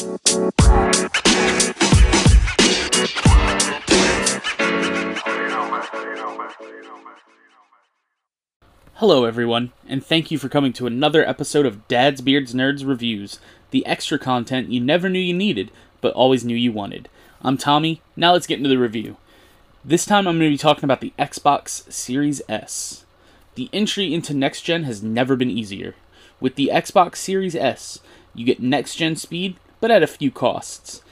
Hello, everyone, and thank you for coming to another episode of Dad's Beards Nerds Reviews, the extra content you never knew you needed, but always knew you wanted. I'm Tommy, now let's get into the review. This time I'm going to be talking about the Xbox Series S. The entry into next gen has never been easier. With the Xbox Series S, you get next gen speed, but at a few costs.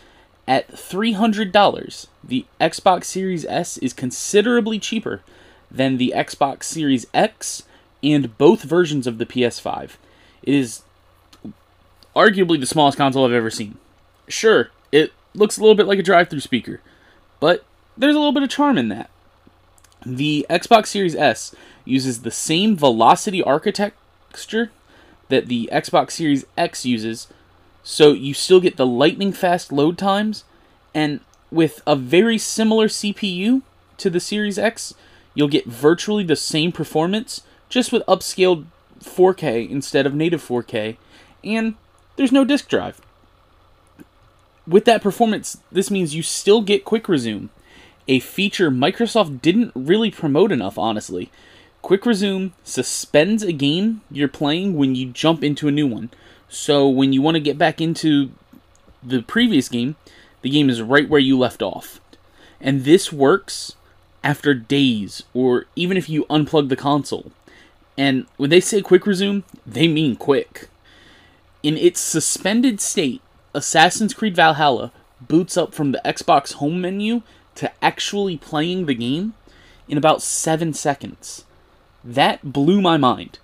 At $300, the Xbox Series S is considerably cheaper than the Xbox Series X and both versions of the PS5. It is arguably the smallest console I've ever seen. Sure, it looks a little bit like a drive through speaker, but there's a little bit of charm in that. The Xbox Series S uses the same velocity architecture that the Xbox Series X uses, so you still get the lightning fast load times, and with a very similar CPU to the Series X, you'll get virtually the same performance, just with upscaled 4K instead of native 4K, and there's no disk drive. With that performance, this means you still get quick resume, a feature Microsoft didn't really promote enough, honestly. Quick Resume suspends a game you're playing when you jump into a new one. So when you want to get back into the previous game, the game is right where you left off. And this works after days, or even if you unplug the console. And when they say quick resume, they mean quick. In its suspended state, Assassin's Creed Valhalla boots up from the Xbox home menu to actually playing the game in about seven seconds. That blew my mind.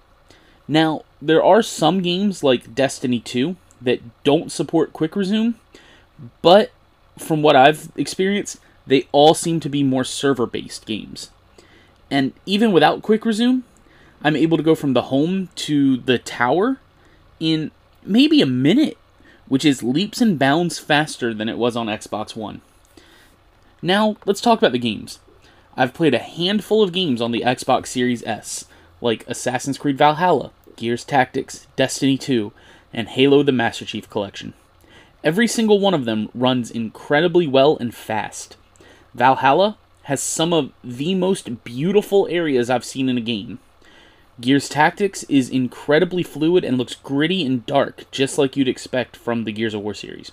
Now, there are some games like Destiny 2 that don't support quick resume, but from what I've experienced, they all seem to be more server based games. And even without quick resume, I'm able to go from the home to the tower in maybe a minute, which is leaps and bounds faster than it was on Xbox One. Now, let's talk about the games. I've played a handful of games on the Xbox Series S, like Assassin's Creed Valhalla, Gears Tactics, Destiny 2, and Halo the Master Chief Collection. Every single one of them runs incredibly well and fast. Valhalla has some of the most beautiful areas I've seen in a game. Gears Tactics is incredibly fluid and looks gritty and dark, just like you'd expect from the Gears of War series.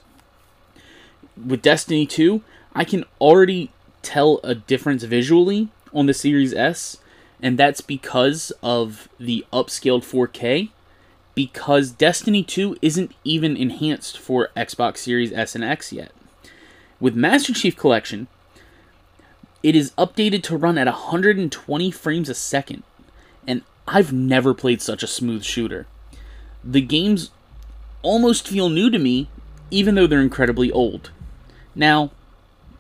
With Destiny 2, I can already tell a difference visually on the Series S, and that's because of the upscaled 4K. Because Destiny 2 isn't even enhanced for Xbox Series S and X yet. With Master Chief Collection, it is updated to run at 120 frames a second, and I've never played such a smooth shooter. The games almost feel new to me, even though they're incredibly old. Now,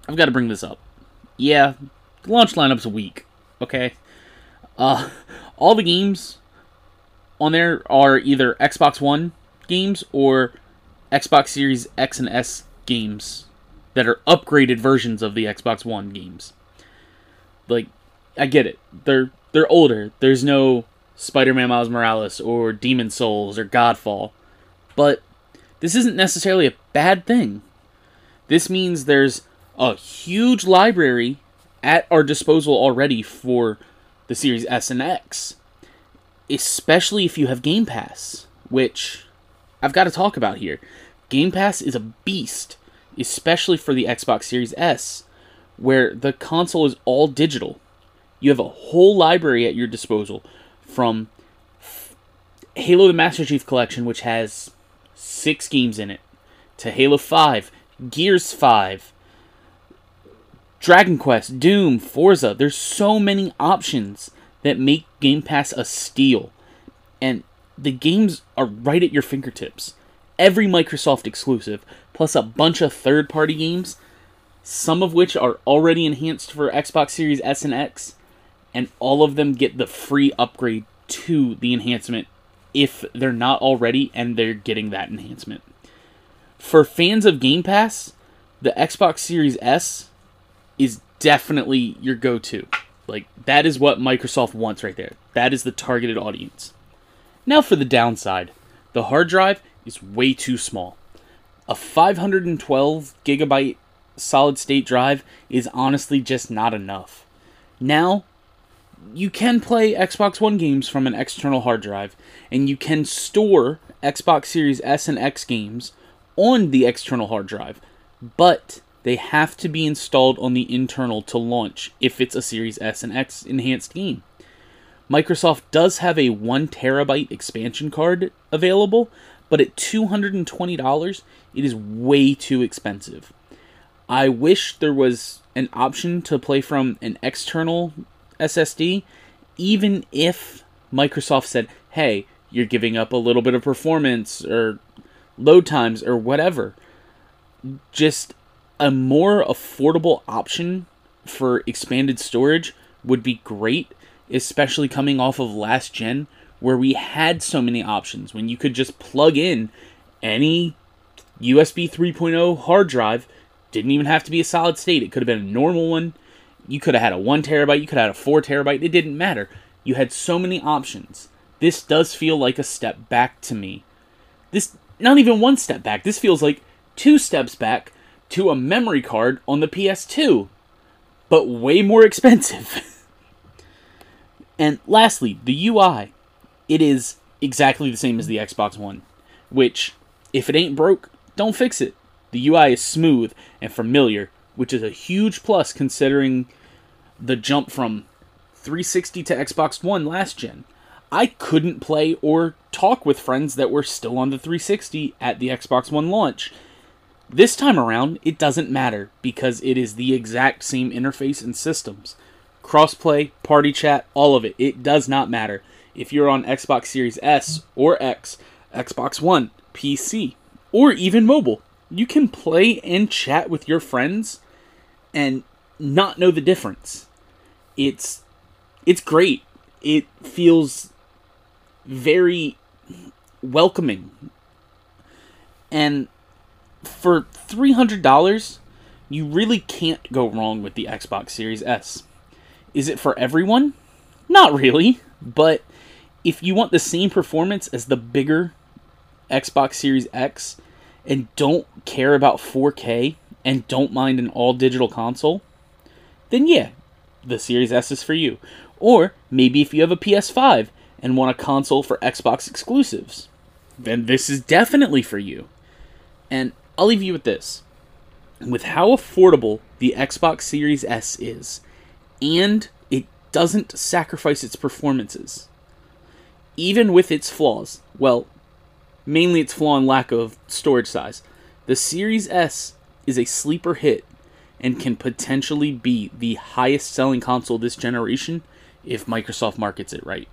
I've got to bring this up. Yeah, the launch lineup's weak. Okay, uh, all the games on there are either Xbox One games or Xbox Series X and S games that are upgraded versions of the Xbox One games. Like, I get it. They're they're older. There's no Spider-Man Miles Morales or Demon Souls or Godfall. But this isn't necessarily a bad thing. This means there's a huge library at our disposal already for the Series S and X, especially if you have Game Pass, which I've got to talk about here. Game Pass is a beast, especially for the Xbox Series S, where the console is all digital. You have a whole library at your disposal from Halo the Master Chief Collection, which has six games in it, to Halo 5, Gears 5, Dragon Quest, Doom, Forza. There's so many options that make Game Pass a steal. And the games are right at your fingertips. Every Microsoft exclusive, plus a bunch of third party games, some of which are already enhanced for Xbox Series S and X, and all of them get the free upgrade to the enhancement if they're not already and they're getting that enhancement. For fans of Game Pass, the Xbox Series S is definitely your go to. Like, that is what Microsoft wants right there. That is the targeted audience. Now for the downside the hard drive is way too small. a 512 gigabyte solid state drive is honestly just not enough. Now, you can play Xbox One games from an external hard drive, and you can store Xbox Series S and X games on the external hard drive, but they have to be installed on the internal to launch if it's a Series S and X enhanced game. Microsoft does have a 1 terabyte expansion card available, but at $220, it is way too expensive. I wish there was an option to play from an external SSD, even if Microsoft said, hey, you're giving up a little bit of performance or load times or whatever. Just a more affordable option for expanded storage would be great, especially coming off of last gen where we had so many options when you could just plug in any USB 3.0 hard drive. Didn't even have to be a solid state. It could have been a normal one. You could have had a 1 terabyte, you could have had a 4 terabyte. It didn't matter. You had so many options. This does feel like a step back to me. This, not even one step back. This feels like two steps back to a memory card on the PS2, but way more expensive. and lastly, the UI. It is exactly the same as the Xbox One, which, if it ain't broke, don't fix it. The UI is smooth and familiar, which is a huge plus considering the jump from 360 to Xbox One last gen. I couldn't play or talk with friends that were still on the 360 at the Xbox One launch this time around, it doesn't matter because it is the exact same interface and systems. Crossplay, party chat, all of it. It does not matter. If you're on Xbox Series S or X, Xbox One, PC, or even mobile, you can play and chat with your friends and not know the difference. It's it's great. It feels very welcoming. And for $300, you really can't go wrong with the Xbox Series S. Is it for everyone? Not really, but if you want the same performance as the bigger Xbox Series X and don't care about 4K and don't mind an all digital console, then yeah, the Series S is for you. Or maybe if you have a PS5 and want a console for Xbox exclusives, then this is definitely for you. And I'll leave you with this. With how affordable the Xbox Series S is, and it doesn't sacrifice its performances, even with its flaws, well, mainly its flaw and lack of storage size, the Series S is a sleeper hit and can potentially be the highest selling console this generation if Microsoft markets it right.